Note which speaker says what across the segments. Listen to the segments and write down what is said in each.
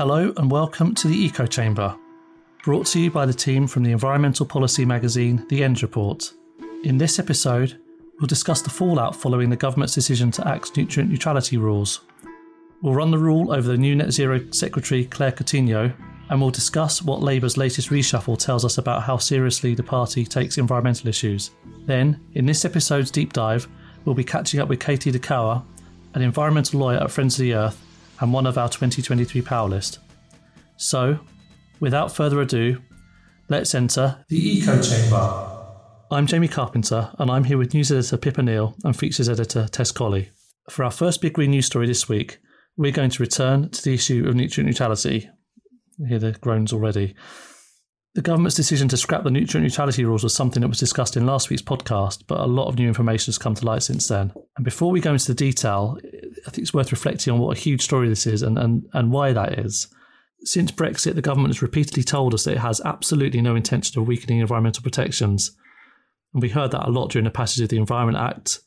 Speaker 1: Hello and welcome to the Eco Chamber, brought to you by the team from the environmental policy magazine The ENDS Report. In this episode, we'll discuss the fallout following the government's decision to axe nutrient neutrality rules. We'll run the rule over the new Net Zero Secretary Claire Coutinho, and we'll discuss what Labour's latest reshuffle tells us about how seriously the party takes environmental issues. Then, in this episode's deep dive, we'll be catching up with Katie de Kauwe, an environmental lawyer at Friends of the Earth and one of our 2023 Power List. So, without further ado, let's enter the Eco Chamber. I'm Jamie Carpenter, and I'm here with news editor Pippa Neill and features editor Tess Colley. For our first big green news story this week, we're going to return to the issue of nutrient neutrality. I hear the groans already. The government's decision to scrap the nutrient neutrality rules was something that was discussed in last week's podcast, but a lot of new information has come to light since then. And before we go into the detail, I think it's worth reflecting on what a huge story this is and, and, and why that is. Since Brexit, the government has repeatedly told us that it has absolutely no intention of weakening environmental protections. And we heard that a lot during the passage of the Environment Act,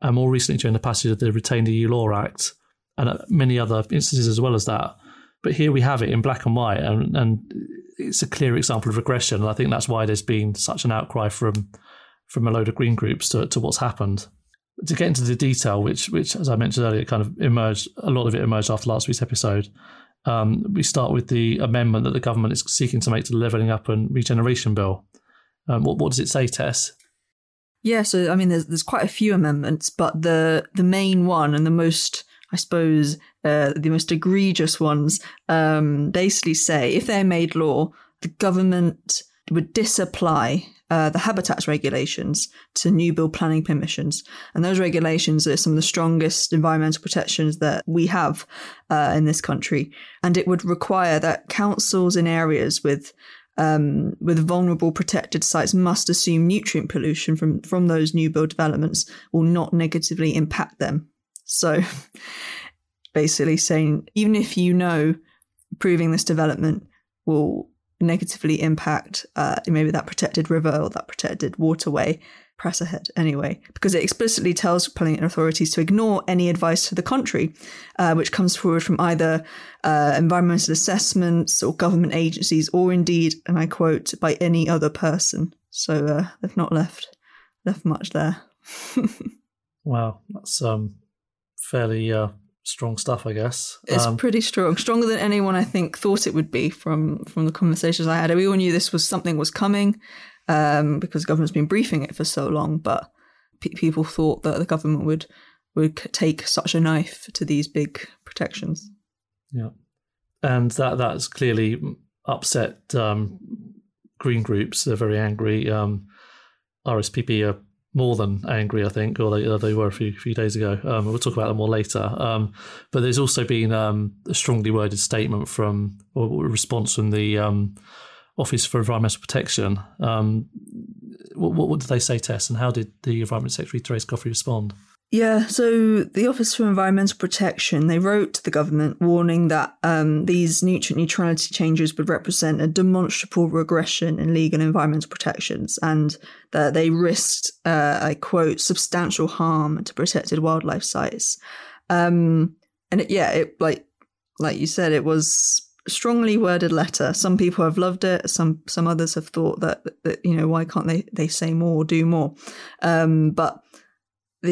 Speaker 1: and more recently during the passage of the Retained EU Law Act, and many other instances as well as that. But here we have it in black and white, and, and it's a clear example of regression, and I think that's why there's been such an outcry from from a load of green groups to, to what's happened. To get into the detail, which which as I mentioned earlier, kind of emerged a lot of it emerged after last week's episode. Um, we start with the amendment that the government is seeking to make to the Levelling Up and Regeneration Bill. Um, what, what does it say, Tess?
Speaker 2: Yeah, so I mean, there's there's quite a few amendments, but the the main one and the most I suppose uh, the most egregious ones um, basically say if they're made law, the government would disapply uh, the habitats regulations to new build planning permissions. And those regulations are some of the strongest environmental protections that we have uh, in this country. And it would require that councils in areas with um, with vulnerable protected sites must assume nutrient pollution from, from those new build developments will not negatively impact them. So basically saying, even if you know proving this development will negatively impact uh, maybe that protected river or that protected waterway, press ahead anyway, because it explicitly tells planning authorities to ignore any advice to the contrary, uh, which comes forward from either uh, environmental assessments or government agencies, or indeed, and I quote, by any other person. So uh, they've not left left much there.
Speaker 1: wow, that's um, fairly uh, strong stuff, I guess.
Speaker 2: It's um, pretty strong, stronger than anyone I think thought it would be from from the conversations I had. We all knew this was something was coming um, because the government's been briefing it for so long, but pe- people thought that the government would would take such a knife to these big protections.
Speaker 1: Yeah, and that that's clearly upset um, green groups. They're very angry. Um, RSPB are more than angry, I think, or they, they were a few, few days ago. Um, we'll talk about them more later. Um, but there's also been um, a strongly worded statement from, or response from the um, Office for Environmental Protection. Um, what, what, did they say, Tess, and how did the Environment Secretary, Therese Coffey, respond?
Speaker 2: Yeah, so the Office for Environmental Protection they wrote to the government warning that um, these nutrient neutrality changes would represent a demonstrable regression in legal environmental protections, and that they risked, uh, I quote, substantial harm to protected wildlife sites. Um, and it, yeah, it like like you said, it was strongly worded letter. Some people have loved it. Some some others have thought that, that you know why can't they they say more or do more? Um, but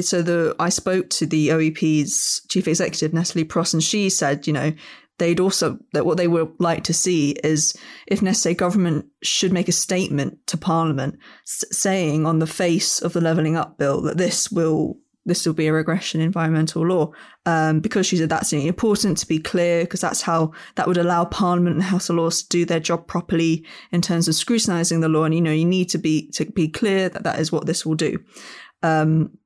Speaker 2: so the I spoke to the OEP's chief executive Natalie Prosser, and she said, you know, they'd also that what they would like to see is if necessary, government should make a statement to Parliament saying on the face of the levelling up bill that this will this will be a regression in environmental law. Um, because she said that's important to be clear because that's how that would allow parliament and house of lords to do their job properly in terms of scrutinizing the law. And you know you need to be to be clear that that is what this will do. Um,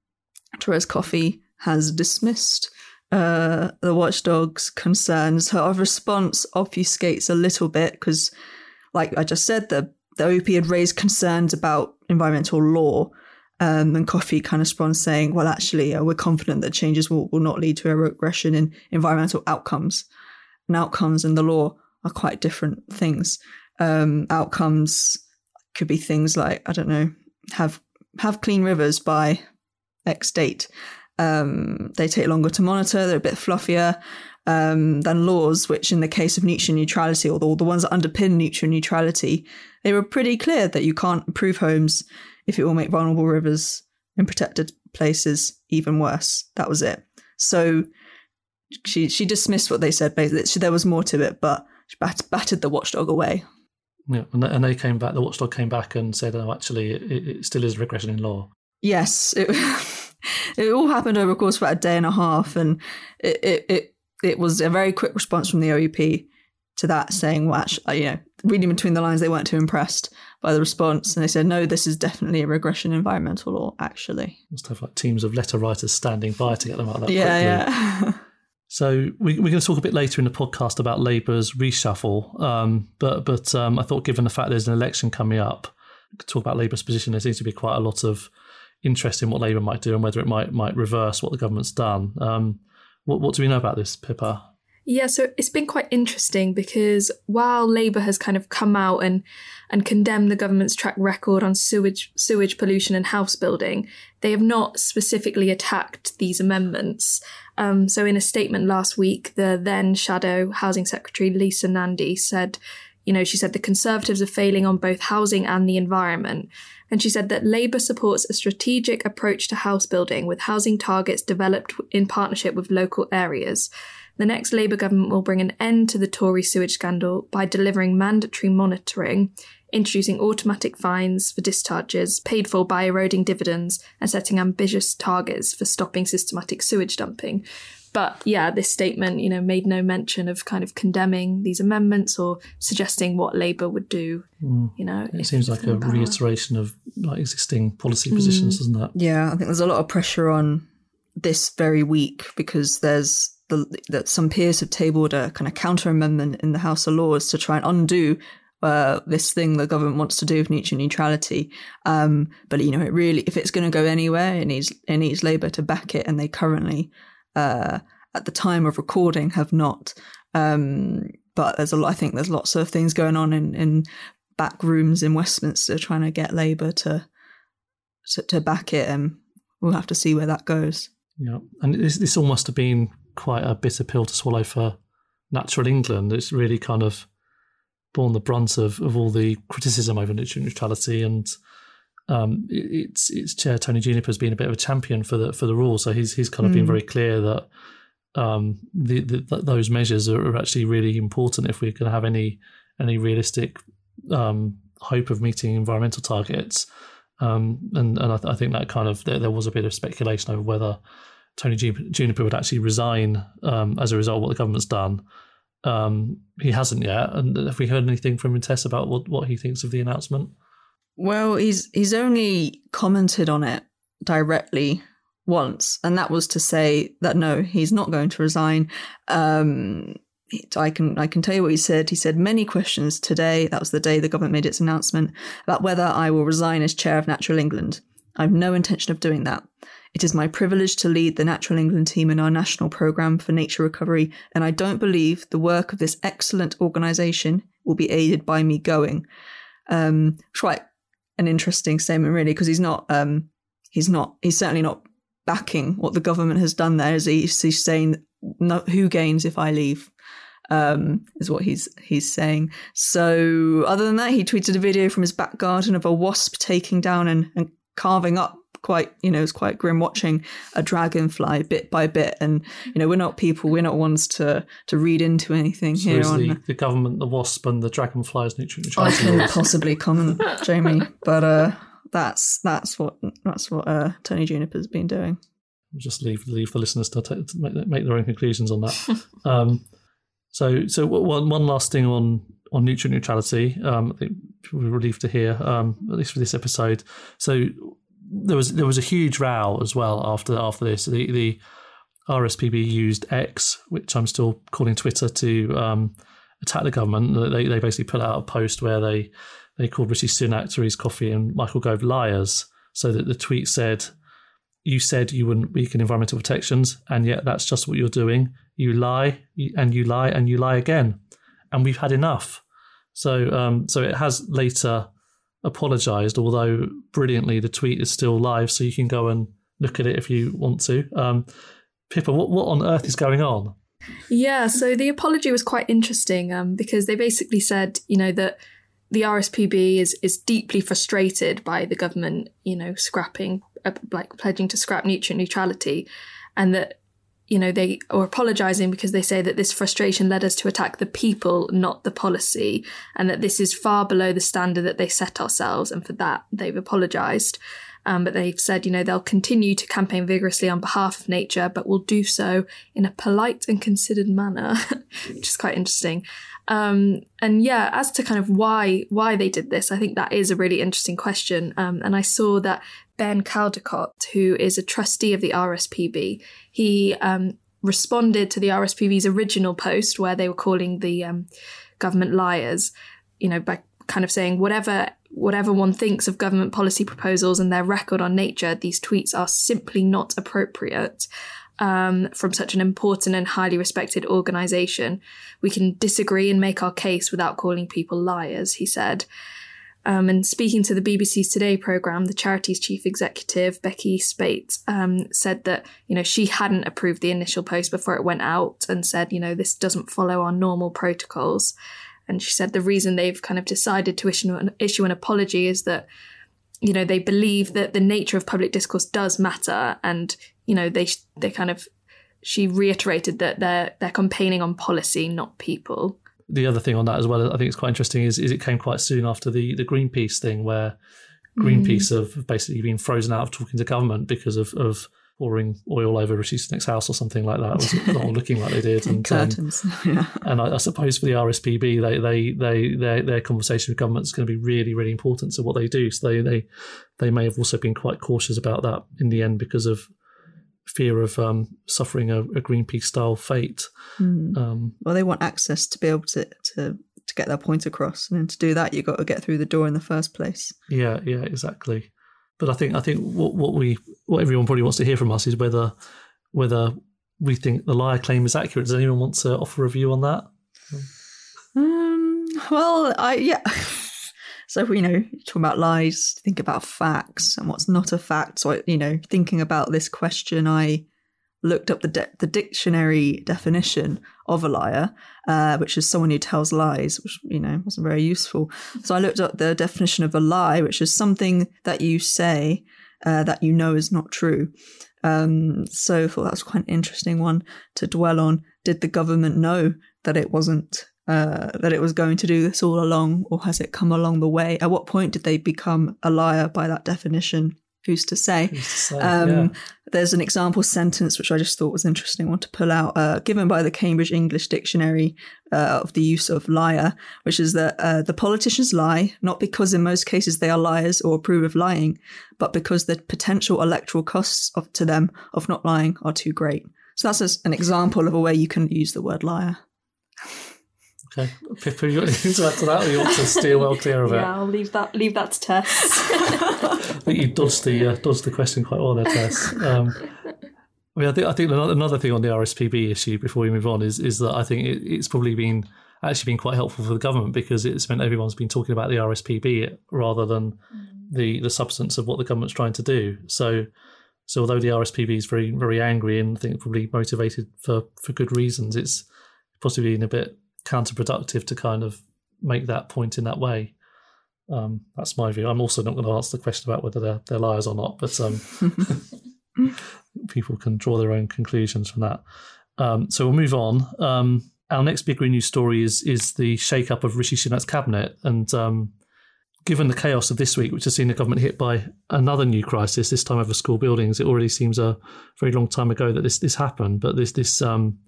Speaker 2: Therese Coffey has dismissed uh, the watchdog's concerns. Her response obfuscates a little bit because, like I just said, the, the OEP had raised concerns about environmental law. Um, and Coffey kind of responds saying, well, actually, uh, we're confident that changes will, will not lead to a regression in environmental outcomes. And outcomes and the law are quite different things. Um, outcomes could be things like, I don't know, have have clean rivers by X date. Um, they take longer to monitor. They're a bit fluffier. um, than laws, which in the case of nutrient neutrality, or the, the ones that underpin nutrient neutrality, they were pretty clear that you can't improve homes if it will make vulnerable rivers in protected places even worse. That was it. So she she dismissed what they said. Basically, there was more to it, but she bat- battered the watchdog away.
Speaker 1: Yeah, and they came back. The watchdog came back and said, "Oh, actually, it, it still is regression in law."
Speaker 2: Yes, it, it all happened over a course of about a day and a half, and it, it it it was a very quick response from the OEP to that, saying, "Well, actually, you know, reading between the lines, they weren't too impressed by the response, and they said, no, this is definitely a regression environmental law, actually."
Speaker 1: Must have like teams of letter writers standing by to get them out that
Speaker 2: yeah,
Speaker 1: quickly.
Speaker 2: yeah.
Speaker 1: So we, are going to talk a bit later in the podcast about Labour's reshuffle, um, but but um, I thought given the fact there's an election coming up, talk about Labour's position. There seems to be quite a lot of interest in what Labour might do and whether it might might reverse what the government's done. Um, what, what do we know about this, Pippa?
Speaker 3: Yeah, so it's been quite interesting because while Labour has kind of come out and and condemned the government's track record on sewage sewage pollution and house building, they have not specifically attacked these amendments. Um, so in a statement last week, the then Shadow Housing Secretary Lisa Nandy said, you know, she said the Conservatives are failing on both housing and the environment. And she said that Labour supports a strategic approach to house building with housing targets developed in partnership with local areas the next Labour government will bring an end to the Tory sewage scandal by delivering mandatory monitoring, introducing automatic fines for discharges paid for by eroding dividends, and setting ambitious targets for stopping systematic sewage dumping. But yeah, this statement, you know, made no mention of kind of condemning these amendments or suggesting what Labour would do. Mm. You know,
Speaker 1: it seems like a reiteration of like existing policy positions, mm. doesn't it?
Speaker 2: Yeah, I think there's a lot of pressure on this very week because there's the, that some peers have tabled a kind of counter amendment in the House of Lords to try and undo uh, this thing the government wants to do with nutrient neutrality. Um, but you know, it really, if it's going to go anywhere, it needs it needs Labour to back it, and they currently, uh, at the time of recording, have not. Um, but there's a lot. I think there's lots of things going on in in back rooms in Westminster trying to get Labour to to, to back it, and we'll have to see where that goes.
Speaker 1: Yeah, and this this all must have been quite a bitter pill to swallow for Natural England. It's really kind of borne the brunt of, of all the criticism over neutrality, and um, its its chair Tony Juniper has been a bit of a champion for the for the rule. So he's he's kind of mm. been very clear that um, the, the, those measures are actually really important if we're going to have any any realistic um, hope of meeting environmental targets. Um, and and I, th- I, think that kind of there, there, was a bit of speculation over whether Tony Juniper would actually resign um, as a result of what the government's done. Um, he hasn't yet. And have we heard anything from Tess about what, what he thinks of the announcement?
Speaker 2: Well, he's he's only commented on it directly once, and that was to say that no, he's not going to resign. Um, I can I can tell you what he said. He said many questions today. That was the day the government made its announcement about whether I will resign as chair of Natural England. I have no intention of doing that. It is my privilege to lead the Natural England team in our national programme for nature recovery, and I don't believe the work of this excellent organisation will be aided by me going. Um, quite an interesting statement, really, because he's not, um, he's not, he's certainly not backing what the government has done there. Is he, he's saying, no, "Who gains if I leave?" Um, is what he's he's saying. So, other than that, he tweeted a video from his back garden of a wasp taking down and, and carving up quite you know it's quite grim watching a dragonfly bit by bit and you know we're not people we're not ones to to read into anything
Speaker 1: so
Speaker 2: here
Speaker 1: on the, the, government the wasp and the dragonfly's nutrient
Speaker 2: I can possibly comment Jamie but uh that's that's what that's what uh Tony Juniper's been doing
Speaker 1: will just leave leave the listeners to, to make, make their own conclusions on that um so so one one last thing on on nutrient neutrality. Um, I think we're relieved to hear, um, at least for this episode. So there was there was a huge row as well after after this. The the RSPB used X, which I'm still calling Twitter, to um, attack the government. They they basically put out a post where they they called Rishi Sunak, Therese Coffey, and Michael Gove liars. So that the tweet said, "You said you wouldn't weaken environmental protections, and yet that's just what you're doing. You lie, and you lie, and you lie again, and we've had enough." So um, so it has later apologised, although brilliantly the tweet is still live, so you can go and look at it if you want to. Um, Pippa, what, what on earth is going on?
Speaker 3: Yeah, so the apology was quite interesting um, because they basically said, you know, that the RSPB is is deeply frustrated by the government, you know, scrapping, uh, like pledging to scrap nutrient neutrality, and that you know they are apologizing because they say that this frustration led us to attack the people, not the policy, and that this is far below the standard that they set ourselves, and for that they've apologized. Um, but they've said, you know, they'll continue to campaign vigorously on behalf of nature, but will do so in a polite and considered manner, which is quite interesting. Um, and yeah, as to kind of why why they did this, I think that is a really interesting question. Um, and I saw that Ben Caldecott, who is a trustee of the RSPB, he um, responded to the RSPB's original post where they were calling the um, government liars, you know, by kind of saying whatever whatever one thinks of government policy proposals and their record on nature, these tweets are simply not appropriate. Um, from such an important and highly respected organisation. We can disagree and make our case without calling people liars, he said. Um, and speaking to the BBC's Today programme, the charity's chief executive, Beccy Speight, um, said that, you know, she hadn't approved the initial post before it went out and said, you know, this doesn't follow our normal protocols. And she said the reason they've kind of decided to issue an, issue an apology is that, you know, they believe that the nature of public discourse does matter. And, you know, they, they kind of, she reiterated that they're, they're campaigning on policy, not people.
Speaker 1: The other thing on that as well, I think it's quite interesting, is, is it came quite soon after the, the Greenpeace thing where Greenpeace mm. have basically been frozen out of talking to government because of, of pouring oil over Rishi Sunak's house or something like that. It was not looking like they did. And,
Speaker 2: Curtains. Um, yeah.
Speaker 1: and I, I, suppose for the RSPB, they, they, they, their, their conversation with government is going to be really, really important to what they do. So they, they, they may have also been quite cautious about that in the end because of fear of um, suffering a, a Greenpeace style fate.
Speaker 2: Mm. Um, well, they want access to be able to, to to get their point across, and to do that, you've got to get through the door in the first place.
Speaker 1: Yeah, yeah, exactly. But I think I think what, what we what everyone probably wants to hear from us is whether whether we think the liar claim is accurate. Does anyone want to offer a view on that?
Speaker 2: Um, well, I yeah. So you know, talking about lies, think about facts and what's not a fact. So you know, thinking about this question, I looked up the de- the dictionary definition of a liar, uh, which is someone who tells lies, which you know wasn't very useful. So I looked up the definition of a lie, which is something that you say uh, that you know is not true. Um, so I thought that was quite an interesting one to dwell on. Did the government know that it wasn't uh, that it was going to do this all along, or has it come along the way? At what point did they become a liar by that definition? Who's to say?
Speaker 1: Who's to say?
Speaker 2: Um,
Speaker 1: yeah.
Speaker 2: There's an example sentence which I just thought was interesting. one to pull out, uh, given by the Cambridge English Dictionary uh, of the use of liar, which is that uh, the politicians lie not because in most cases they are liars or approve of lying, but because the potential electoral costs of, to them of not lying are too great. So that's an example of a way you can use the word liar.
Speaker 1: Okay, Pippa, you got anything to add to that, or you want to steer well clear of it?
Speaker 3: Yeah, I'll leave that leave that to Tess.
Speaker 1: I think you dodged the uh, dodged the question quite well there, Tess. Um, I mean, I think I think another thing on the RSPB issue before we move on is is that I think it, it's probably been actually been quite helpful for the government because it's meant everyone's been talking about the RSPB rather than the the substance of what the government's trying to do. So. So although the RSPB is very very angry and I think probably motivated for, for good reasons, it's possibly been a bit counterproductive to kind of make that point in that way. Um, that's my view. I'm also not going to answer the question about whether they're, they're liars or not, but um, people can draw their own conclusions from that. Um, so we'll move on. Um, our next big news story is is the shake-up of Rishi Sunak's cabinet, and um, given the chaos of this week, which has seen the government hit by another new crisis, this time over school buildings, it already seems a very long time ago that this this happened. But this this um,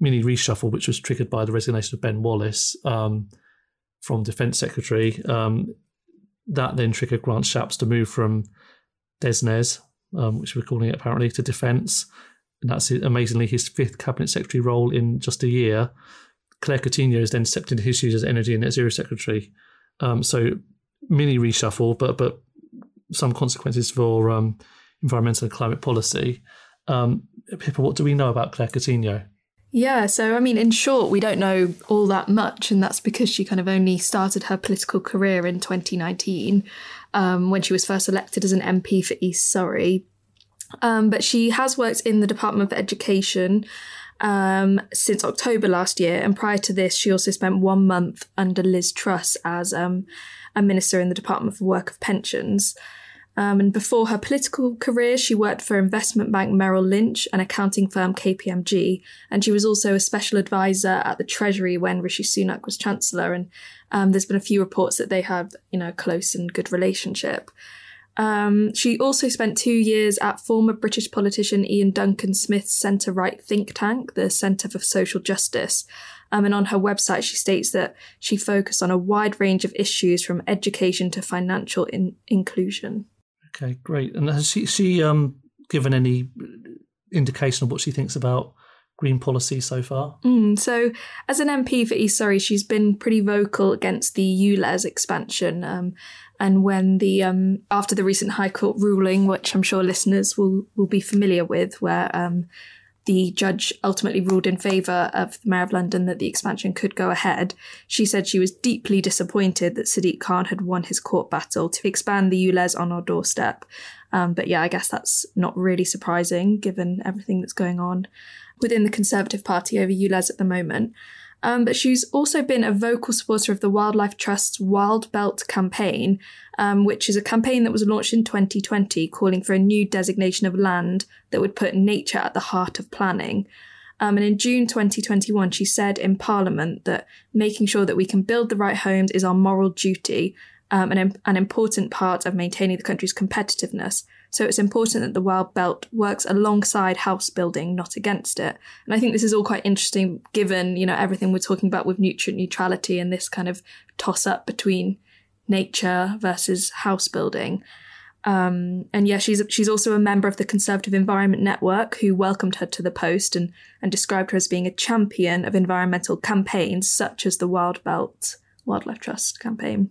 Speaker 1: mini reshuffle, which was triggered by the resignation of Ben Wallace um, from Defence Secretary. Um, that then triggered Grant Shapps to move from DESNZ, um, which we're calling it apparently, to Defence. And that's amazingly his fifth Cabinet Secretary role in just a year. Claire Coutinho has then stepped into his shoes as Energy and Net Zero Secretary. Um, so mini reshuffle, but but some consequences for um, environmental and climate policy. Um, Pippa, what do we know about Claire Coutinho?
Speaker 3: Yeah, so I mean, in short, we don't know all that much, and that's because she kind of only started her political career in 2019 um, when she was first elected as an MP for East Surrey. Um, but she has worked in the Department of Education um, since October last year. And prior to this, she also spent one month under Liz Truss as um, a minister in the Department for Work of Pensions. Um, and before her political career, she worked for investment bank Merrill Lynch and accounting firm KPMG. And she was also a special advisor at the Treasury when Rishi Sunak was Chancellor. And um, there's been a few reports that they have, you know, a close and good relationship. Um, she also spent two years at former British politician Iain Duncan Smith's centre right think tank, the Centre for Social Justice. Um, and on her website, she states that she focused on a wide range of issues from education to financial in- inclusion.
Speaker 1: Okay, great. And has she, she um, given any indication of what she thinks about green policy so far?
Speaker 3: Mm, so, as an MP for East Surrey, she's been pretty vocal against the ULEZ expansion. Um, and when the um, after the recent High Court ruling, which I'm sure listeners will will be familiar with, where um, the judge ultimately ruled in favour of the Mayor of London that the expansion could go ahead, she said she was deeply disappointed that Sadiq Khan had won his court battle to expand the ULEZ on our doorstep. Um, but yeah, I guess that's not really surprising given everything that's going on within the Conservative Party over ULEZ at the moment. Um, but she's also been a vocal supporter of the Wildlife Trust's Wild Belt campaign, um, which is a campaign that was launched in 2020 calling for a new designation of land that would put nature at the heart of planning. Um, and in June 2021, she said in Parliament that making sure that we can build the right homes is our moral duty um, and an important part of maintaining the country's competitiveness. So it's important that the Wild Belt works alongside house building, not against it. And I think this is all quite interesting given, you know, everything we're talking about with nutrient neutrality and this kind of toss up between nature versus house building. Um, and yeah, she's she's also a member of the Conservative Environment Network, who welcomed her to the post and and described her as being a champion of environmental campaigns such as the Wild Belt Wildlife Trust campaign.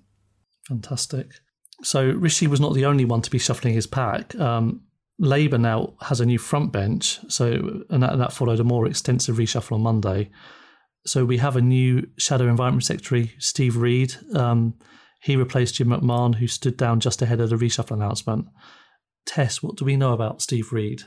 Speaker 1: Fantastic. So Rishi was not the only one to be shuffling his pack. Um, Labour now has a new front bench, so and that, that, followed a more extensive reshuffle on Monday. So we have a new Shadow Environment Secretary, Steve Reed. Um, he replaced Jim McMahon, who stood down just ahead of the reshuffle announcement. Tess, what do we know about Steve Reed?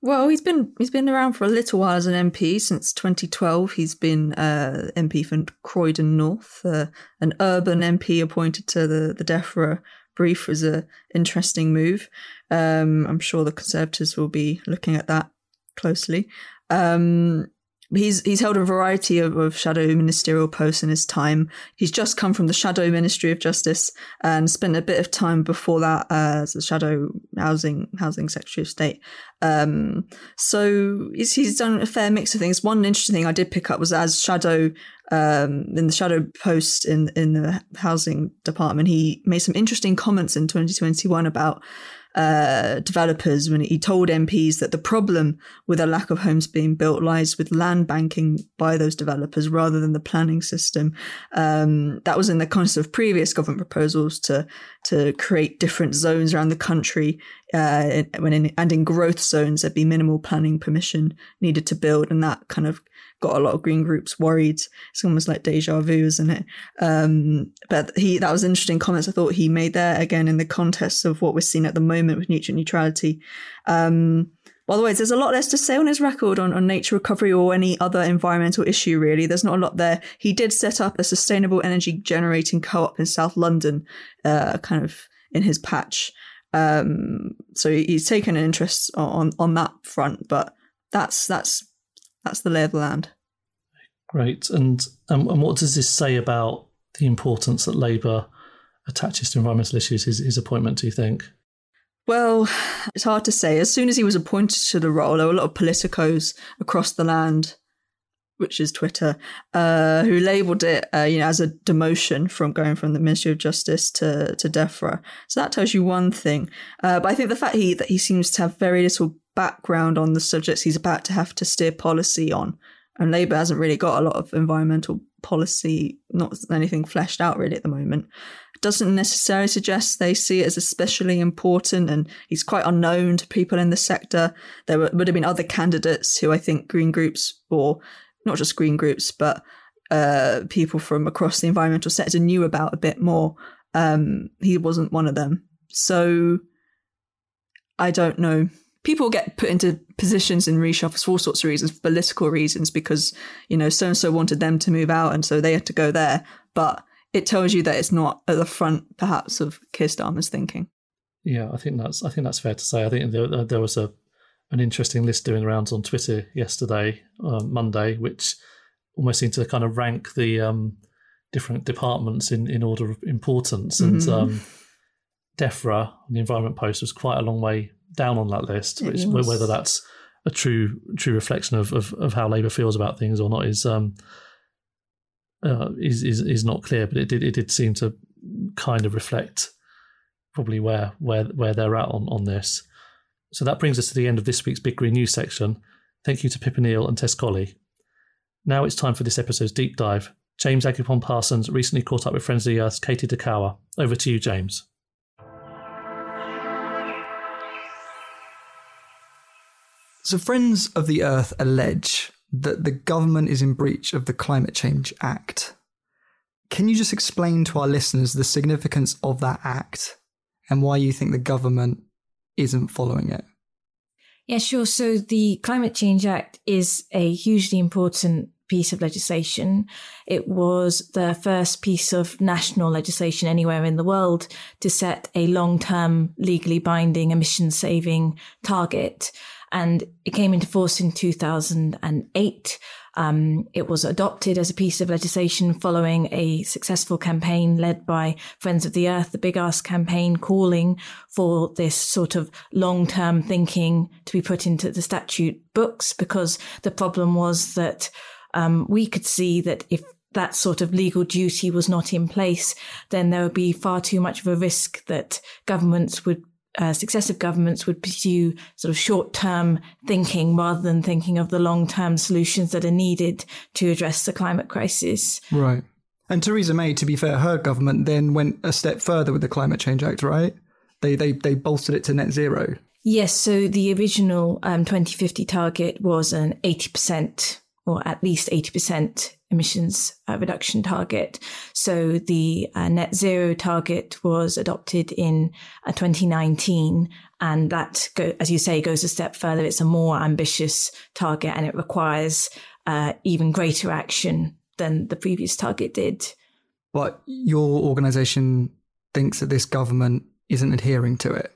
Speaker 2: Well, he's been he's been around for a little while as an MP since 2012. He's been uh, MP for Croydon North, uh, an urban MP appointed to the the DEFRA brief was a interesting move. Um, I'm sure the Conservatives will be looking at that closely. Um, He's he's held a variety of, of, shadow ministerial posts in his time. He's just come from the Shadow Ministry of Justice and spent a bit of time before that uh, as the Shadow Housing Housing Secretary of State. Um, so he's, he's done a fair mix of things. One interesting thing I did pick up was as Shadow um, in the Shadow post in in the Housing Department, he made some interesting comments in 2021 about uh, developers when he told MPs that the problem with a lack of homes being built lies with land banking by those developers rather than the planning system. Um, that was in the context of previous government proposals to to create different zones around the country. Uh, when in, and in growth zones, there'd be minimal planning permission needed to build, and that kind of got a lot of green groups worried. It's almost like deja vu, isn't it? Um, but he that was interesting comments I thought he made there again in the context of what we're seeing at the moment with nutrient neutrality. Um, by the way, there's a lot less to say on his record on, on nature recovery or any other environmental issue, really. There's not a lot there. He did set up a sustainable energy generating co op in South London, uh, kind of in his patch. Um, so he's taken an interest on, on that front, but that's that's that's the lay of the land.
Speaker 1: Great. And um, and what does this say about the importance that Labour attaches to environmental issues? His, his appointment, do you think?
Speaker 2: Well, it's hard to say. As soon as he was appointed to the role, there were a lot of politicos across the land, which is Twitter, uh, who labelled it, uh, you know, as a demotion from going from the Ministry of Justice to to DEFRA. So that tells you one thing. Uh, but I think the fact he that he seems to have very little background on the subjects he's about to have to steer policy on. And Labour hasn't really got a lot of environmental policy, not anything fleshed out really at the moment. Doesn't necessarily suggest they see it as especially important, and he's quite unknown to people in the sector. There would have been other candidates who I think green groups, or not just green groups, but uh, people from across the environmental sector knew about a bit more. Um, he wasn't one of them. So I don't know people get put into positions in reshuffles for all sorts of reasons, political reasons, because, you know, so and so wanted them to move out and so they had to go there. But it tells you that it's not at the front, perhaps, of Keir Starmer's thinking.
Speaker 1: Yeah, I think that's I think that's fair to say. I think there, there was a an interesting list doing rounds on Twitter yesterday, uh, Monday, which almost seemed to kind of rank the um, different departments in, in order of importance. And mm-hmm. um, DEFRA, the Environment Post, was quite a long way down on that list. Which, whether that's a true true reflection of, of, of, how Labour feels about things or not is um, uh, is, is is not clear. But it did it did seem to kind of reflect probably where where where they're at on on this. So that brings us to the end of this week's Big Green News section. Thank you to Pippa Neill and Tess Colley. Now it's time for this episode's deep dive. James Agyepong Parsons recently caught up with Friends of the Earth's Katie de Kauwe. Over to you, James.
Speaker 4: So, Friends of the Earth allege that the government is in breach of the Climate Change Act. Can you just explain to our listeners the significance of that act and why you think the government isn't following it?
Speaker 5: Yeah, sure. So, the Climate Change Act is a hugely important piece of legislation. It was the first piece of national legislation anywhere in the world to set a long term legally binding emission saving target. And it came into force in 2008. Um, it was adopted as a piece of legislation following a successful campaign led by Friends of the Earth, the Big Ask campaign, calling for this sort of long term thinking to be put into the statute books because the problem was that um, we could see that if that sort of legal duty was not in place, then there would be far too much of a risk that governments would uh, successive governments would pursue sort of short term thinking rather than thinking of the long term solutions that are needed to address the climate crisis.
Speaker 4: Right. And Theresa May, to be fair, her government then went a step further with the Climate Change Act, right? They they they bolstered it to net zero.
Speaker 5: Yes. So the original um, 2050 target was an 80% or at least 80% emissions uh, reduction target. So the uh, net zero target was adopted in uh, 2019. And that, go, as you say, goes a step further. It's a more ambitious target and it requires uh, even greater action than the previous target did.
Speaker 4: But your organization thinks that this government isn't adhering to it.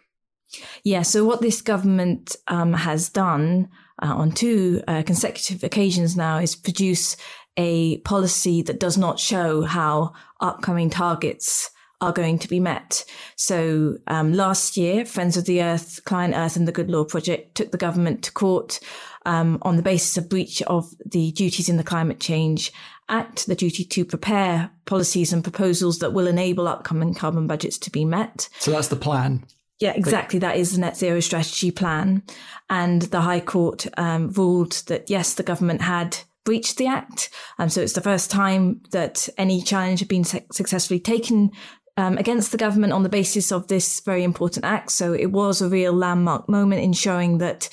Speaker 5: Yeah, so what this government um, has done uh, on two uh, consecutive occasions now is produce a policy that does not show how upcoming targets are going to be met. So um, last year, Friends of the Earth, Client Earth, and the Good Law Project took the government to court um, on the basis of breach of the duties in the Climate Change Act, the duty to prepare policies and proposals that will enable upcoming carbon budgets to be met.
Speaker 4: So that's the plan.
Speaker 5: Yeah, exactly. That is the net zero strategy plan. And the High Court um, ruled that yes, the government had breached the act. Um, so it's the first time that any challenge had been su- successfully taken um, against the government on the basis of this very important act. So it was a real landmark moment in showing that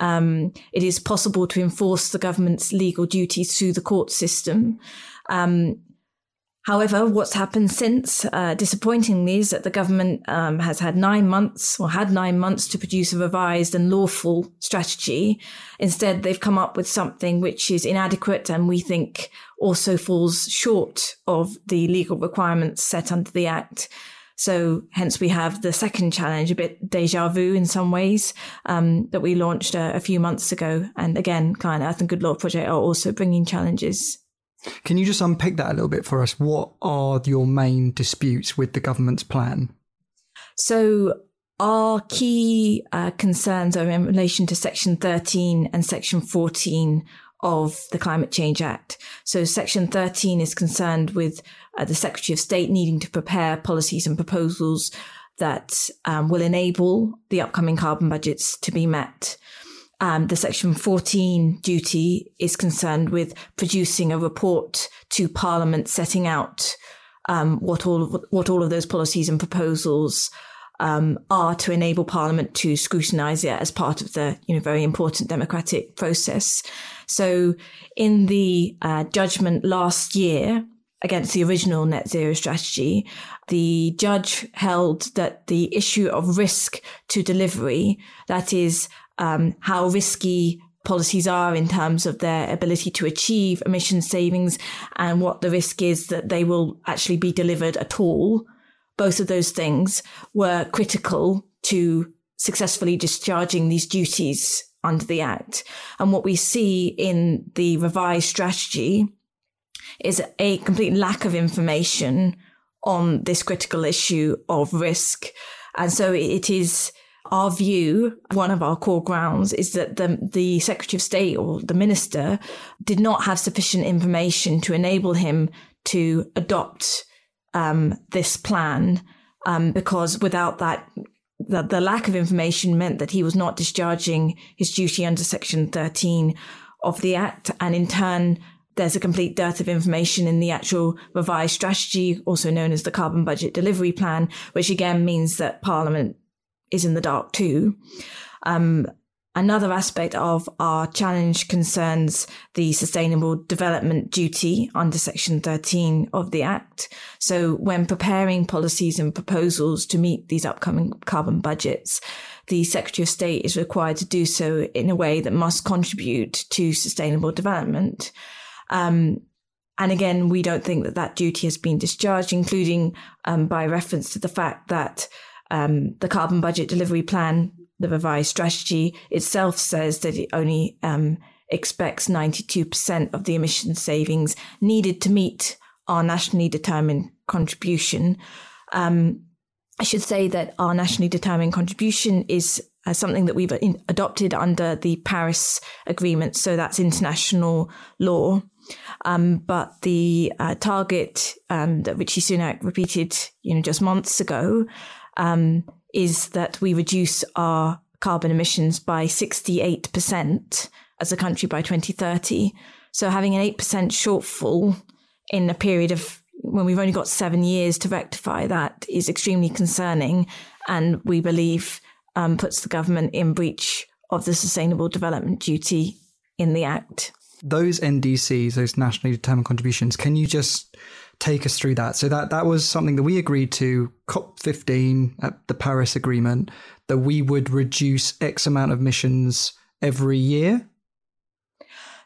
Speaker 5: um, it is possible to enforce the government's legal duties through the court system. Um, However, what's happened since, uh, disappointingly, is that the government um, has had nine months or had nine months to produce a revised and lawful strategy. Instead, they've come up with something which is inadequate and we think also falls short of the legal requirements set under the Act. So hence we have the second challenge, a bit deja vu in some ways, um, that we launched a, a, few months ago. And again, Client Earth and Good Law Project are also bringing challenges.
Speaker 4: Can you just unpick that a little bit for us? What are your main disputes with the government's plan?
Speaker 5: So, our key uh, concerns are in relation to Section 13 and Section 14 of the Climate Change Act. So, Section 13 is concerned with uh, the Secretary of State needing to prepare policies and proposals that um, will enable the upcoming carbon budgets to be met um, the Section 14 duty is concerned with producing a report to Parliament setting out um, what all of, what all of those policies and proposals um, are to enable Parliament to scrutinise it as part of the you know very important democratic process. So, in the uh, judgment last year against the original net zero strategy, the judge held that the issue of risk to delivery, that is, um, how risky policies are in terms of their ability to achieve emission savings and what the risk is that they will actually be delivered at all. Both of those things were critical to successfully discharging these duties under the Act. And what we see in the revised strategy is a complete lack of information on this critical issue of risk. And so it is our view, one of our core grounds is that the, the Secretary of State or the Minister did not have sufficient information to enable him to adopt um, this plan um, because without that, the, the lack of information meant that he was not discharging his duty under Section 13 of the Act. And in turn, there's a complete dearth of information in the actual revised strategy, also known as the Carbon Budget Delivery Plan, which again means that Parliament is in the dark too. Um, another aspect of our challenge concerns the sustainable development duty under Section 13 of the Act. So, when preparing policies and proposals to meet these upcoming carbon budgets, the Secretary of State is required to do so in a way that must contribute to sustainable development. Um, and again, we don't think that that duty has been discharged, including um, by reference to the fact that um, the carbon budget delivery plan, the revised strategy itself says that it only um, expects 92% of the emission savings needed to meet our nationally determined contribution. Um, I should say that our nationally determined contribution is uh, something that we've in- adopted under the Paris Agreement, so that's international law. Um, but the uh, target um, that Rishi Sunak repeated, you know, just months ago, um, is that we reduce our carbon emissions by 68% as a country by 2030. So having an 8% shortfall in a period of when we've only got seven years to rectify that is extremely concerning. And we believe um, puts the government in breach of the sustainable development duty in the Act.
Speaker 4: Those NDCs, those nationally determined contributions, can you just take us through that. So that that was something that we agreed to COP15 at the Paris Agreement that we would reduce X amount of emissions every year.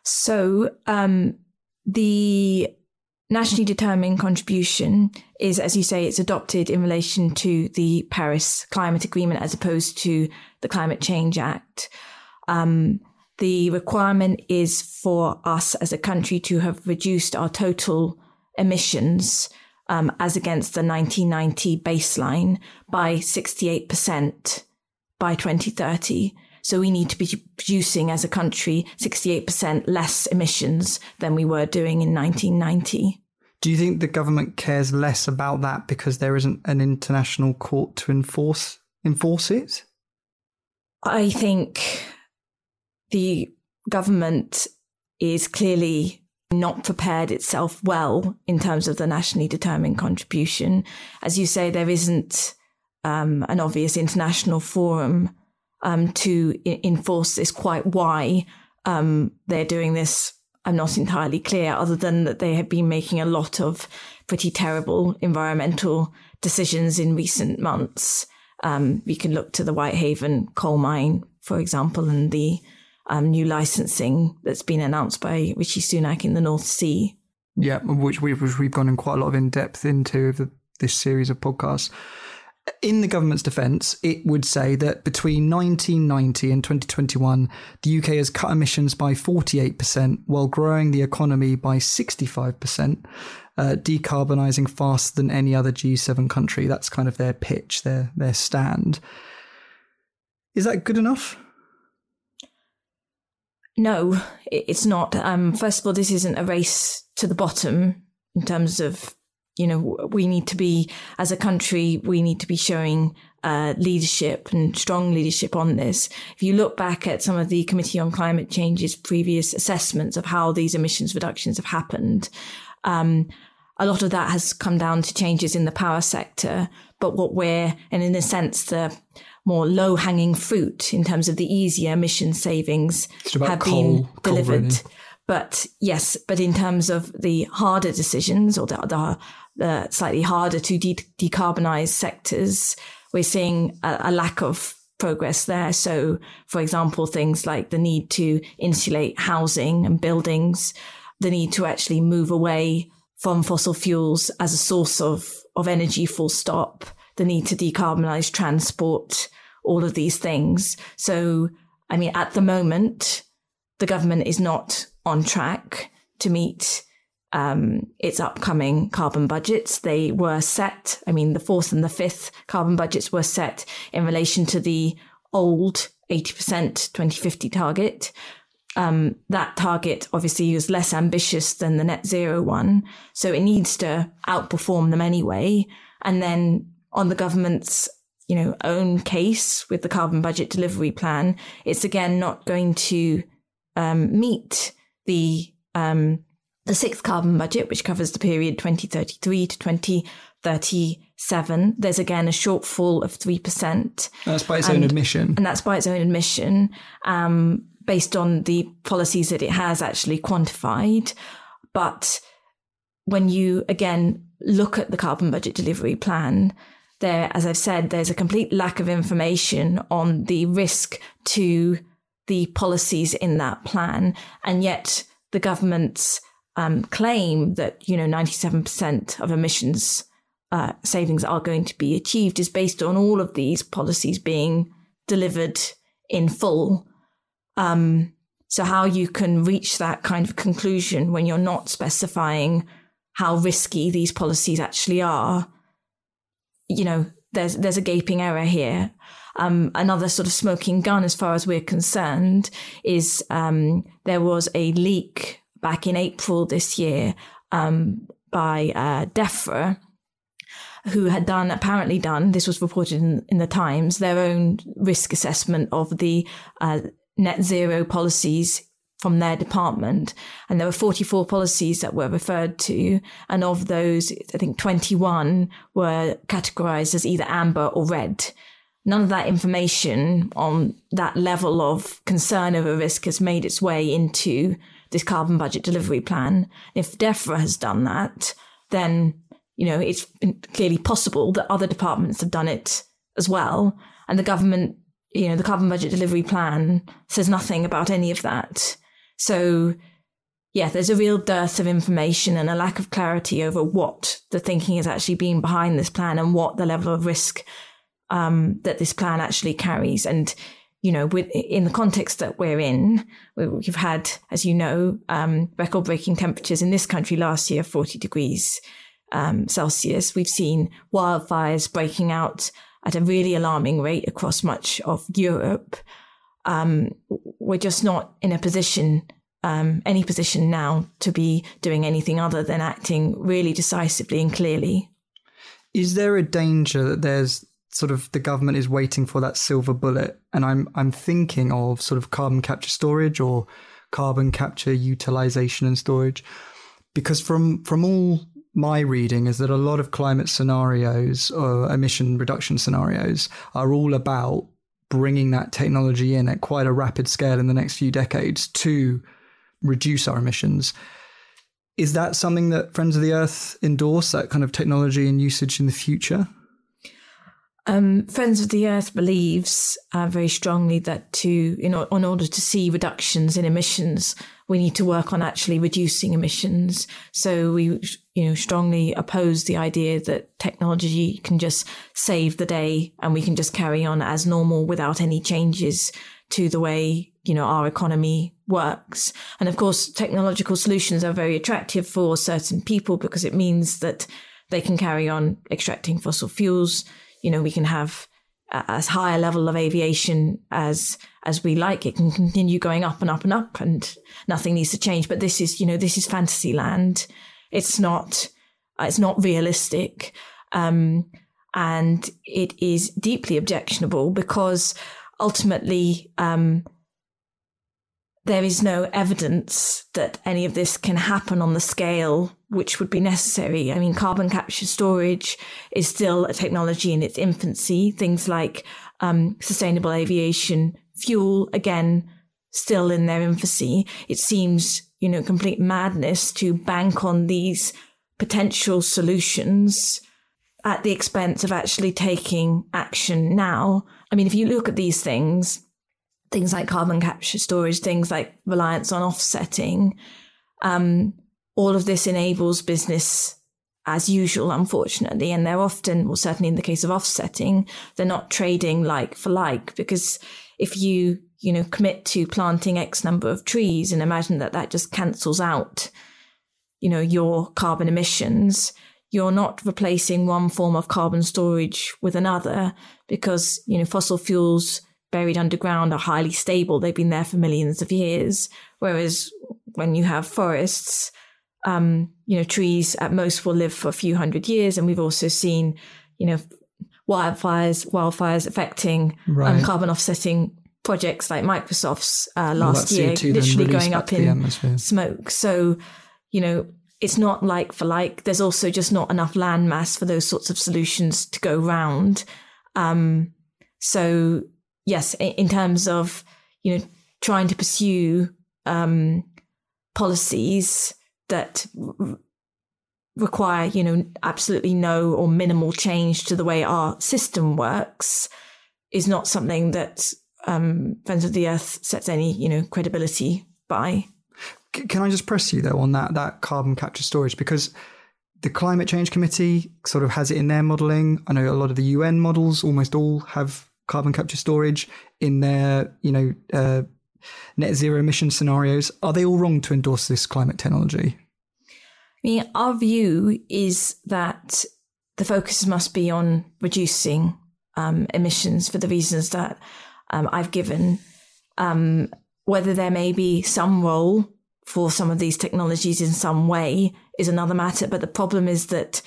Speaker 5: So um, the nationally determined contribution is, as you say, it's adopted in relation to the Paris Climate Agreement as opposed to the Climate Change Act. Um, the requirement is for us as a country to have reduced our total emissions um, as against the 1990 baseline by 68% by 2030. So we need to be producing as a country 68% less emissions than we were doing in 1990.
Speaker 4: Do you think the government cares less about that because there isn't an international court to enforce enforce it?
Speaker 5: I think the government is clearly not prepared itself well in terms of the nationally determined contribution. As you say, there isn't um, an obvious international forum um, to I- enforce this. Quite why um, they're doing this, I'm not entirely clear, other than that they have been making a lot of pretty terrible environmental decisions in recent months. Um, we can look to the Whitehaven coal mine, for example, and the um, new licensing that's been announced by Rishi Sunak in the North Sea.
Speaker 4: Yeah, which we've, which we've gone in quite a lot of in depth into the, this series of podcasts. In the government's defence, it would say that between 1990 and 2021, the UK has cut emissions by 48% while growing the economy by 65%, uh, decarbonising faster than any other G7 country. That's kind of their pitch, their, their stand. Is that good enough?
Speaker 5: No, it's not. Um, first of all, this isn't a race to the bottom in terms of, you know, we need to be, as a country, we need to be showing uh, leadership and strong leadership on this. If you look back at some of the Committee on Climate Change's previous assessments of how these emissions reductions have happened, um, a lot of that has come down to changes in the power sector. But what we're, and in a sense, the more low hanging fruit in terms of the easier emission savings have
Speaker 4: coal,
Speaker 5: been delivered. But yes, but in terms of the harder decisions or the, the, the slightly harder to de- decarbonize sectors, we're seeing a, a, lack of progress there. So, for example, things like the need to insulate housing and buildings, the need to actually move away from fossil fuels as a source of, of energy, full stop, the need to decarbonize transport, all of these things. So, I mean, at the moment, the government is not on track to meet um, its upcoming carbon budgets. They were set, I mean, the fourth and the fifth carbon budgets were set in relation to the old 80% 2050 target. Um, that target obviously is less ambitious than the net zero one. So it needs to outperform them anyway. And then on the government's you know own case with the carbon budget delivery plan, it's again not going to um, meet the um, the sixth carbon budget, which covers the period 2033 to 2037. There's again a shortfall of 3%.
Speaker 4: That's by its and, own admission.
Speaker 5: And that's by its own admission, um, based on the policies that it has actually quantified. But when you again look at the carbon budget delivery plan, there, as I've said, there's a complete lack of information on the risk to the policies in that plan. And yet the government's um, claim that you know 97% of emissions uh, savings are going to be achieved is based on all of these policies being delivered in full. Um, so how you can reach that kind of conclusion when you're not specifying how risky these policies actually are, you know, there's there's a gaping error here. Um, another sort of smoking gun, as far as we're concerned, is um, there was a leak back in April this year um, by uh, DEFRA, who had done, apparently done, this was reported in, in the Times, their own risk assessment of the uh, net zero policies from their department. And there were 44 policies that were referred to. And of those, I think 21 were categorized as either amber or red. None of that information on that level of concern over risk has made its way into this carbon budget delivery plan. If DEFRA has done that, then you know it's clearly possible that other departments have done it as well. And the government, you know, the carbon budget delivery plan says nothing about any of that. So yeah, there's a real dearth of information and a lack of clarity over what the thinking has actually been behind this plan and what the level of risk um, that this plan actually carries. And you know, with, in the context that we're in, we've had, as you know, um, record breaking temperatures in this country last year, 40 degrees um, Celsius. We've seen wildfires breaking out at a really alarming rate across much of Europe. Um, we're just not in a position, um, any position now, to be doing anything other than acting really decisively and clearly.
Speaker 4: Is there a danger that there's sort of the government is waiting for that silver bullet, and I'm I'm thinking of sort of carbon capture storage or carbon capture utilization and storage, because from from all my reading is that a lot of climate scenarios or emission reduction scenarios are all about bringing that technology in at quite a rapid scale in the next few decades to reduce our emissions. Is that something that Friends of the Earth endorse, that kind of technology and usage in the future?
Speaker 5: Um, Friends of the Earth believes uh, very strongly that to, in order to see reductions in emissions, we need to work on actually reducing emissions. So we, you know, strongly oppose the idea that technology can just save the day and we can just carry on as normal without any changes to the way, you know, our economy works. And of course, technological solutions are very attractive for certain people because it means that they can carry on extracting fossil fuels you know, we can have as high a level of aviation as as we like. It can continue going up and up and up, and nothing needs to change. But this is, you know, this is fantasy land. It's not. It's not realistic, um, and it is deeply objectionable because ultimately um, there is no evidence that any of this can happen on the scale which would be necessary. I mean, carbon capture storage is still a technology in its infancy. Things like um, sustainable aviation fuel, again, still in their infancy. It seems, you know, complete madness to bank on these potential solutions at the expense of actually taking action now. I mean, if you look at these things, things like carbon capture storage, things like reliance on offsetting, um, all of this enables business as usual, unfortunately. And they're often, well, certainly in the case of offsetting, they're not trading like for like because if you, you know, commit to planting X number of trees and imagine that that just cancels out, you know, your carbon emissions, you're not replacing one form of carbon storage with another because, you know, fossil fuels buried underground are highly stable. They've been there for millions of years. Whereas when you have forests, um, you know, trees at most will live for a few hundred years. And we've also seen, you know, wildfires, wildfires affecting um, right. um, carbon offsetting projects like Microsoft's uh, last year, literally going up in smoke. So, you know, it's not like for like. There's also just not enough land mass for those sorts of solutions to go round. Um, so, yes, in terms of you know trying to pursue um, policies that require, you know, absolutely no or minimal change to the way our system works is not something that um, Friends of the Earth sets any, you know, credibility by.
Speaker 4: Can I just press you though on that that carbon capture storage because the climate change committee sort of has it in their modeling. I know a lot of the UN models, almost all have carbon capture storage in their, you know, uh, net zero emission scenarios. Are they all wrong to endorse this climate technology?
Speaker 5: I mean, our view is that the focus must be on reducing um, emissions for the reasons that um, I've given. Um, whether there may be some role for some of these technologies in some way is another matter. But the problem is that,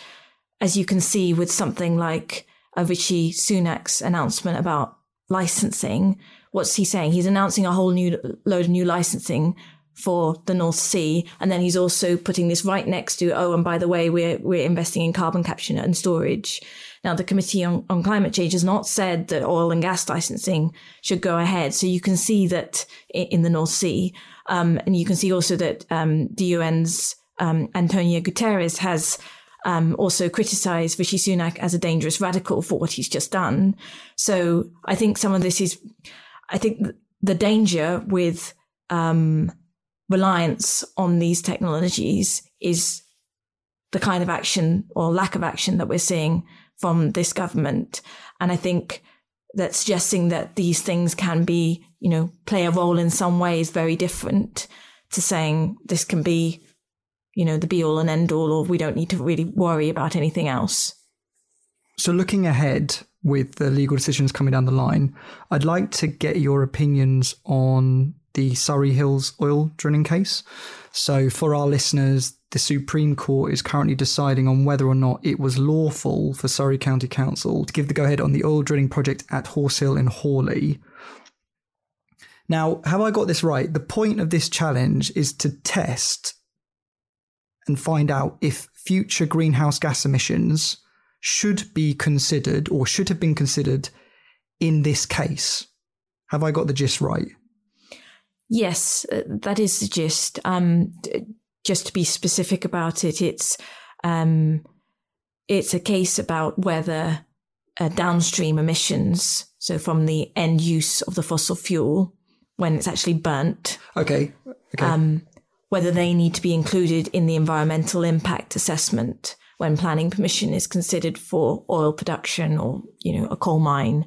Speaker 5: as you can see with something like a Rishi Sunak's announcement about licensing, what's he saying? He's announcing a whole new load of new licensing for the North Sea. And then he's also putting this right next to, oh, and by the way, we're, we're investing in carbon capture and storage. Now, the Committee on, on Climate Change has not said that oil and gas licensing should go ahead. So you can see that in, the North Sea. Um, and you can see also that um, the UN's um, Antonio Guterres has um, also criticized Rishi Sunak as a dangerous radical for what he's just done. So I think some of this is, I think the danger with um, reliance on these technologies is the kind of action or lack of action that we're seeing from this government. And I think that suggesting that these things can be, you know, play a role in some way is very different to saying this can be, you know, the be all and end all, or we don't need to really worry about anything else.
Speaker 4: So, looking ahead with the legal decisions coming down the line, I'd like to get your opinions on the Surrey Hills oil drilling case. So, for our listeners, the Supreme Court is currently deciding on whether or not it was lawful for Surrey County Council to give the go ahead on the oil drilling project at Horse Hill in Horley. Now, have I got this right? The point of this challenge is to test and find out if future greenhouse gas emissions should be considered or should have been considered in this case. Have I got the gist right?
Speaker 5: Yes, uh, that is the gist. Um, just to be specific about it, it's um, it's a case about whether uh, downstream emissions, so from the end use of the fossil fuel when it's actually burnt,
Speaker 4: okay, okay.
Speaker 5: Um, whether they need to be included in the environmental impact assessment when planning permission is considered for oil production or you know a coal mine.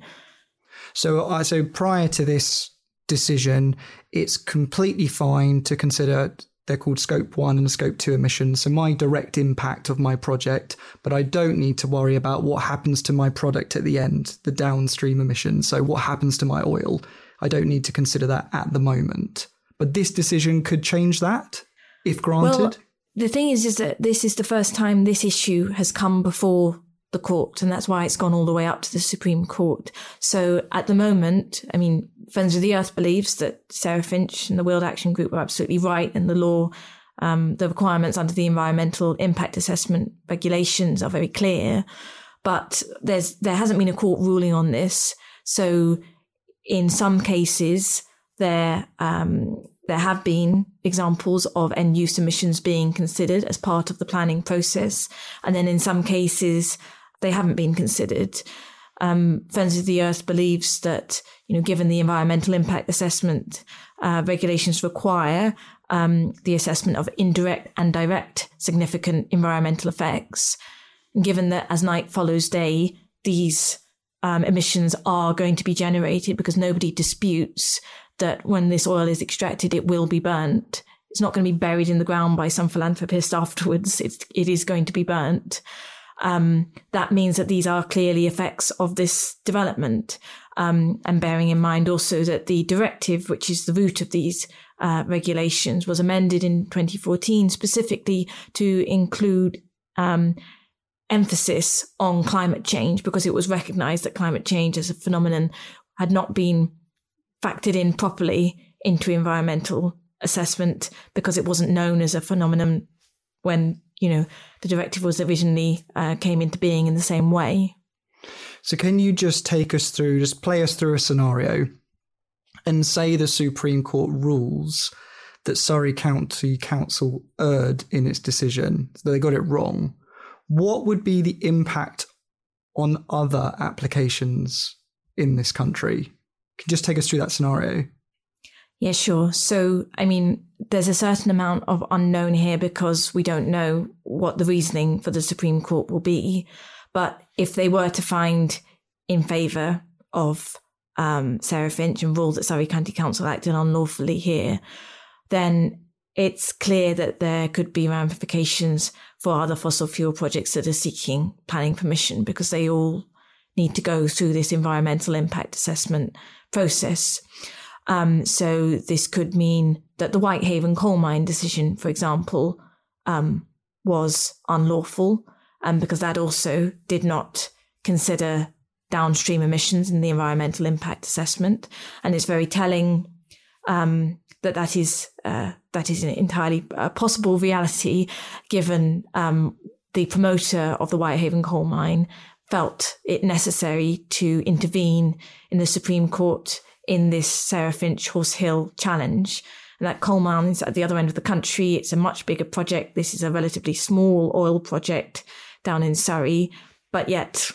Speaker 4: So, uh, so prior to this decision, it's completely fine to consider they're called scope one and scope two emissions. So my direct impact of my project, but I don't need to worry about what happens to my product at the end, the downstream emissions. So what happens to my oil? I don't need to consider that at the moment. But this decision could change that if granted. Well,
Speaker 5: the thing is, is that this is the first time this issue has come before the court, and that's why it's gone all the way up to the Supreme Court. So at the moment, I mean, Friends of the Earth believes that Sarah Finch and the Weald Action Group are absolutely right, and the law, um, the requirements under the environmental impact assessment regulations are very clear. But there's there hasn't been a court ruling on this, so in some cases there um, there have been examples of end use emissions being considered as part of the planning process, and then in some cases they haven't been considered. um, Friends of the Earth believes that, you know, given the environmental impact assessment uh, regulations require um, the assessment of indirect and direct significant environmental effects, given that as night follows day, these um, emissions are going to be generated because nobody disputes that when this oil is extracted, it will be burnt. It's not going to be buried in the ground by some philanthropist afterwards. It's, it is going to be burnt. Um, that means that these are clearly effects of this development. Um, and bearing in mind also that the directive, which is the root of these uh, regulations, was amended in 2014 specifically to include um, emphasis on climate change because it was recognized that climate change as a phenomenon had not been factored in properly into environmental assessment because it wasn't known as a phenomenon when you know the directive was originally uh, came into being in the same way.
Speaker 4: So can you just take us through, just play us through a scenario, and say the Supreme Court rules that Surrey County Council erred in its decision, that they got it wrong. What would be the impact on other applications in this country? Can you just take us through that scenario?
Speaker 5: Yeah, sure. So, I mean, there's a certain amount of unknown here because we don't know what the reasoning for the Supreme Court will be. But if they were to find in favour of um, Sarah Finch and rule that Surrey County Council acted unlawfully here, then it's clear that there could be ramifications for other fossil fuel projects that are seeking planning permission because they all need to go through this environmental impact assessment process. Um, so this could mean that the Whitehaven coal mine decision, for example, um, was unlawful, um, because that also did not consider downstream emissions in the environmental impact assessment, and it's very telling um, that that is uh, that is an entirely uh, possible reality, given um, the promoter of the Whitehaven coal mine felt it necessary to intervene in the Supreme Court in this Sarah Finch Horse Hill challenge. And that coal mine is at the other end of the country. It's a much bigger project. This is a relatively small oil project down in Surrey, but yet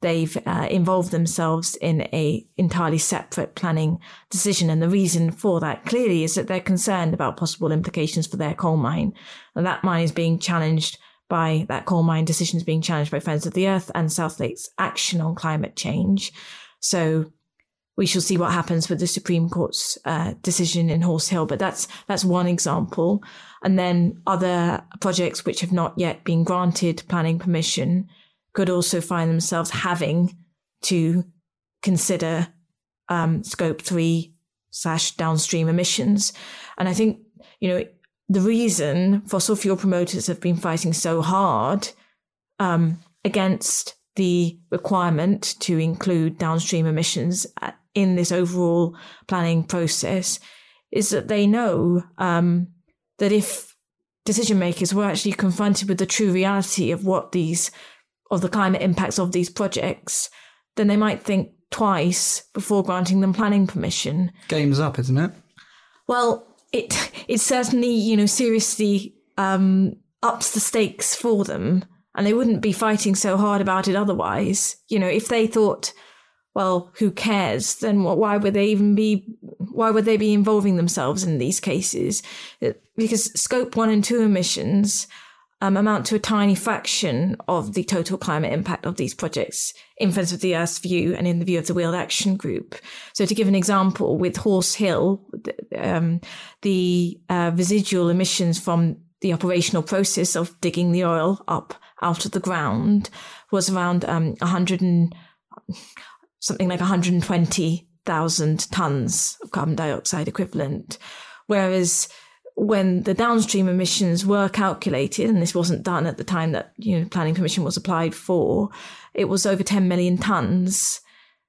Speaker 5: they've uh, involved themselves in a entirely separate planning decision. And the reason for that clearly is that they're concerned about possible implications for their coal mine. And that mine is being challenged by that coal mine decision is being challenged by Friends of the Earth and South Lakes action on climate change. So we shall see what happens with the Supreme Court's uh, decision in Horse Hill, but that's that's one example. And then other projects which have not yet been granted planning permission could also find themselves having to consider um, scope three slash downstream emissions. And I think you know the reason fossil fuel promoters have been fighting so hard um, against the requirement to include downstream emissions in this overall planning process is that they know um, that if decision makers were actually confronted with the true reality of what these of the climate impacts of these projects, then they might think twice before granting them planning permission.
Speaker 4: Game's up, isn't it?
Speaker 5: Well, it it certainly you know seriously um, ups the stakes for them, and they wouldn't be fighting so hard about it otherwise. You know, if they thought well, who cares? Then why would they even be? Why would they be involving themselves in these cases? Because scope one and two emissions um, amount to a tiny fraction of the total climate impact of these projects in Friends of the Earth's view and in the view of the Weald Action Group. So, to give an example, with Horse Hill, um, the uh, residual emissions from the operational process of digging the oil up out of the ground was around um, 100 and something like 120,000 tons of carbon dioxide equivalent. Whereas when the downstream emissions were calculated, and this wasn't done at the time that you know planning permission was applied for, it was over 10 million tons.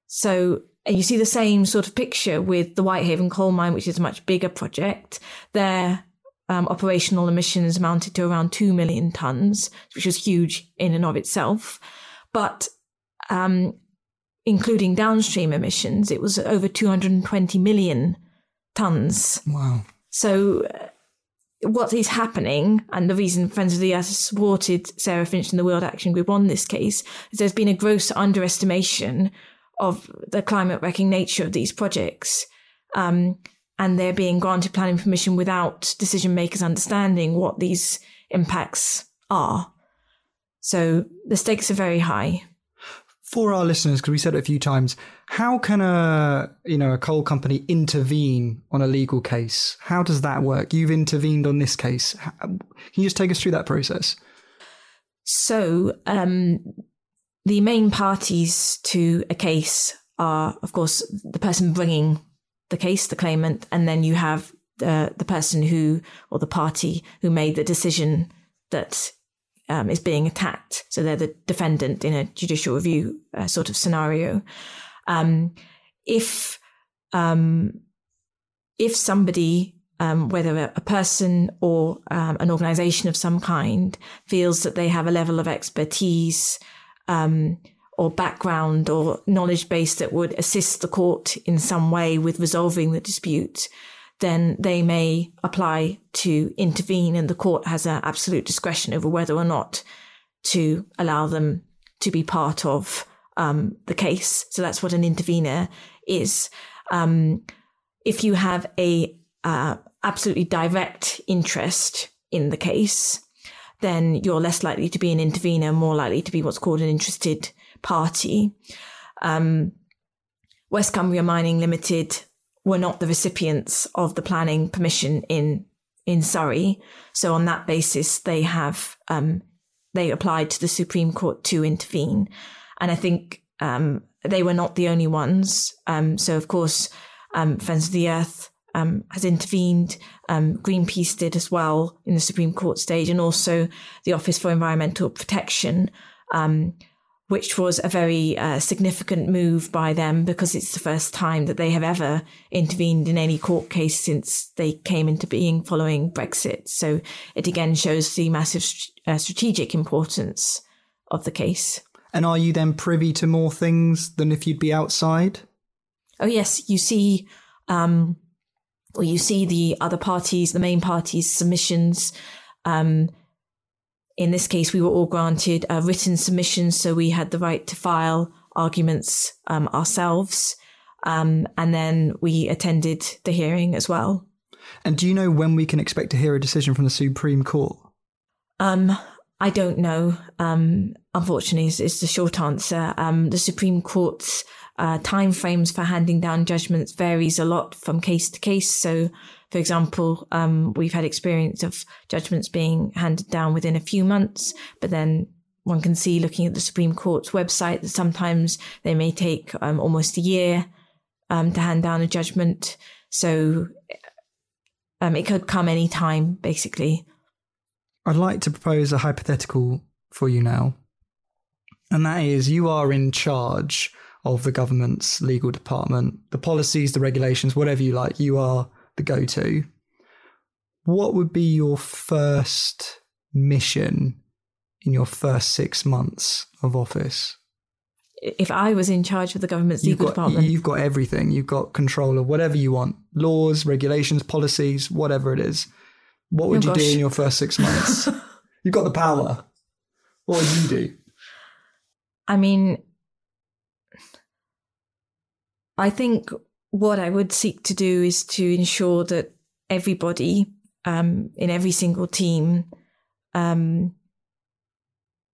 Speaker 5: So you see the same sort of picture with the Whitehaven coal mine, which is a much bigger project. Their um, operational emissions amounted to around 2 million tons, which was huge in and of itself. But um, including downstream emissions, it was over 220 million tons.
Speaker 4: Wow.
Speaker 5: So uh, what is happening, and the reason Friends of the Earth supported Sarah Finch and the Weald Action Group on this case, is there's been a gross underestimation of the climate wrecking nature of these projects. Um, and they're being granted planning permission without decision makers understanding what these impacts are. So the stakes are very high.
Speaker 4: For our listeners, because we said it a few times, how can a you know a coal company intervene on a legal case? How does that work? You've intervened on this case. Can you just take us through that process?
Speaker 5: So um, the main parties to a case are, of course, the person bringing the case, the claimant, and then you have the the person who or the party who made the decision that um, is being attacked. So they're the defendant in a judicial review uh, sort of scenario. Um, if um, if somebody, um, whether a, a, person or um, an organization of some kind, feels that they have a level of expertise um, or background or knowledge base that would assist the court in some way with resolving the dispute, then they may apply to intervene and the court has an absolute discretion over whether or not to allow them to be part of um, the case. So that's what an intervener is. Um, if you have a uh, absolutely direct interest in the case, then you're less likely to be an intervener, more likely to be what's called an interested party. Um, West Cumbria Mining Limited were not the recipients of the planning permission in in Surrey. So on that basis, they have um, they applied to the Supreme Court to intervene, and I think um, they were not the only ones. Um, so of course, um, Friends of the Earth um, has intervened. Um, Greenpeace did as well in the Supreme Court stage, and also the Office for Environmental Protection which was a very uh, significant move by them because it's the first time that they have ever intervened in any court case since they came into being following Brexit. So it again shows the massive uh, strategic importance of the case.
Speaker 4: And are you then privy to more things than if you'd be outside?
Speaker 5: Oh yes, you see, um, or you see the other parties, the main parties' submissions. Um, in this case, we were all granted a written submission, so we had the right to file arguments um, ourselves. Um, and then we attended the hearing as well.
Speaker 4: And do you know when we can expect to hear a decision from the Supreme Court?
Speaker 5: Um, I don't know. Um, unfortunately, is, is, the short answer. Um, the Supreme Court's uh, timeframes for handing down judgments varies a lot from case to case. So for example, um, we've had experience of judgments being handed down within a few months, but then one can see looking at the Supreme Court's website that sometimes they may take um, almost a year um, to hand down a judgment. So um, it could come any time, basically.
Speaker 4: I'd like to propose a hypothetical for you now. And that is you are in charge of the government's legal department, the policies, the regulations, whatever you like. You are the go to, what would be your first mission in your first six months of office?
Speaker 5: If I was in charge of the government's
Speaker 4: you've
Speaker 5: legal
Speaker 4: got,
Speaker 5: department,
Speaker 4: you've got everything. You've got control of whatever you want laws, regulations, policies, whatever it is. What would oh, you gosh. do in your first six months? you've got the power. What would you do?
Speaker 5: I mean, I think what I would seek to do is to ensure that everybody um, in every single team um,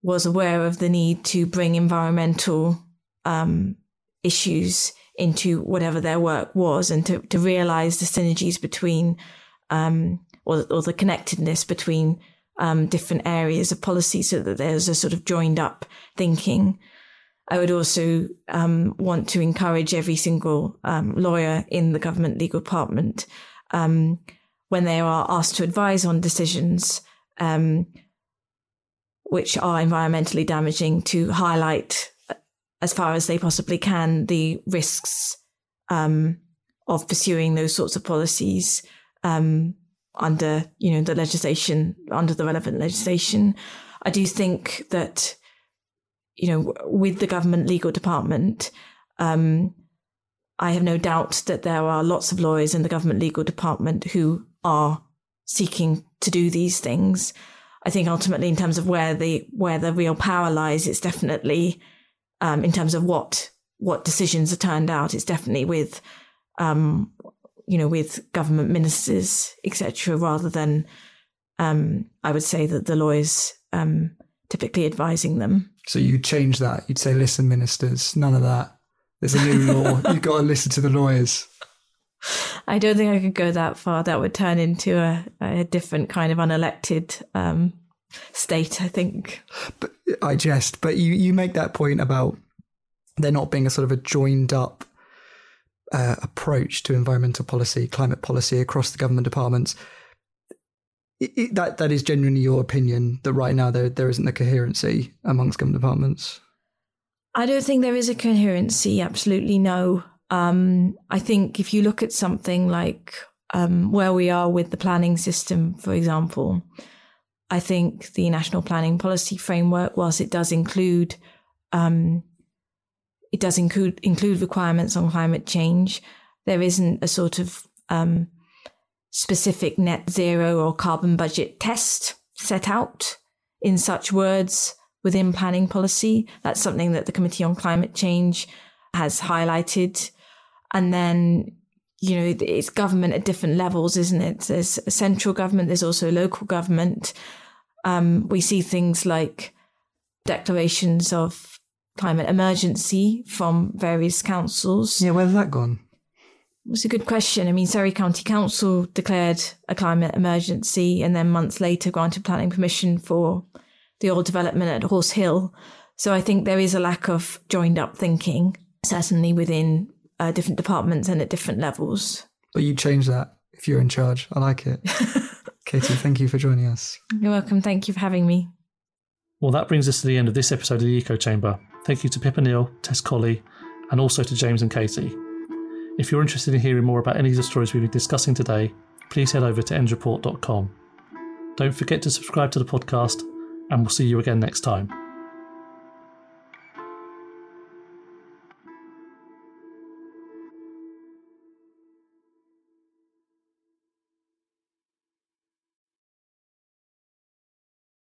Speaker 5: was aware of the need to bring environmental um, issues into whatever their work was and to, to realize the synergies between um, or, or the connectedness between um, different areas of policy so that there's a sort of joined up thinking. I would also um, want to encourage every single um, lawyer in the government legal department um, when they are asked to advise on decisions um, which are environmentally damaging to highlight uh, as far as they possibly can the risks um, of pursuing those sorts of policies um, under you know the legislation under the relevant legislation. I do think that you know, with the government legal department, um, I have no doubt that there are lots of lawyers in the government legal department who are seeking to do these things. I think ultimately, in terms of where the where the real power lies, it's definitely um, in terms of what what decisions are turned out. It's definitely with um, you know with government ministers, etc., rather than um, I would say that the lawyers um, typically advising them.
Speaker 4: So you change that. You'd say, listen, ministers, none of that. There's a new law. You've got to listen to the lawyers.
Speaker 5: I don't think I could go that far. That would turn into a, a different kind of unelected um, state, I think.
Speaker 4: But I jest. But you, you make that point about there not being a sort of a joined up uh, approach to environmental policy, climate policy across the government departments. It, it, that that is genuinely your opinion that right now there there isn't a coherency amongst government departments.
Speaker 5: I don't think there is a coherency. Absolutely no. Um, I think if you look at something like um, where we are with the planning system, for example, I think the National Planning Policy Framework, whilst it does include um, it does include include requirements on climate change, there isn't a sort of um, specific net zero or carbon budget test set out in such words within planning policy. That's something that the Committee on Climate Change has highlighted and then, you know, it's government at different levels, isn't it? There's a central government, there's also local government. Um, we see things like declarations of climate emergency from various councils.
Speaker 4: Yeah, where's that gone?
Speaker 5: It's a good question. I mean, Surrey County Council declared a climate emergency and then months later granted planning permission for the old development at Horse Hill. So I think there is a lack of joined up thinking, certainly within uh, different departments and at different levels.
Speaker 4: But you change that if you're in charge. I like it. Katie, thank you for joining us.
Speaker 5: You're welcome. Thank you for having me.
Speaker 1: Well, that brings us to the end of this episode of the Eco Chamber. Thank you to Pippa Neill, Tess Colley, and also to James and Katie. If you're interested in hearing more about any of the stories we've been discussing today, please head over to endsreport.com. Don't forget to subscribe to the podcast, and we'll see you again next time.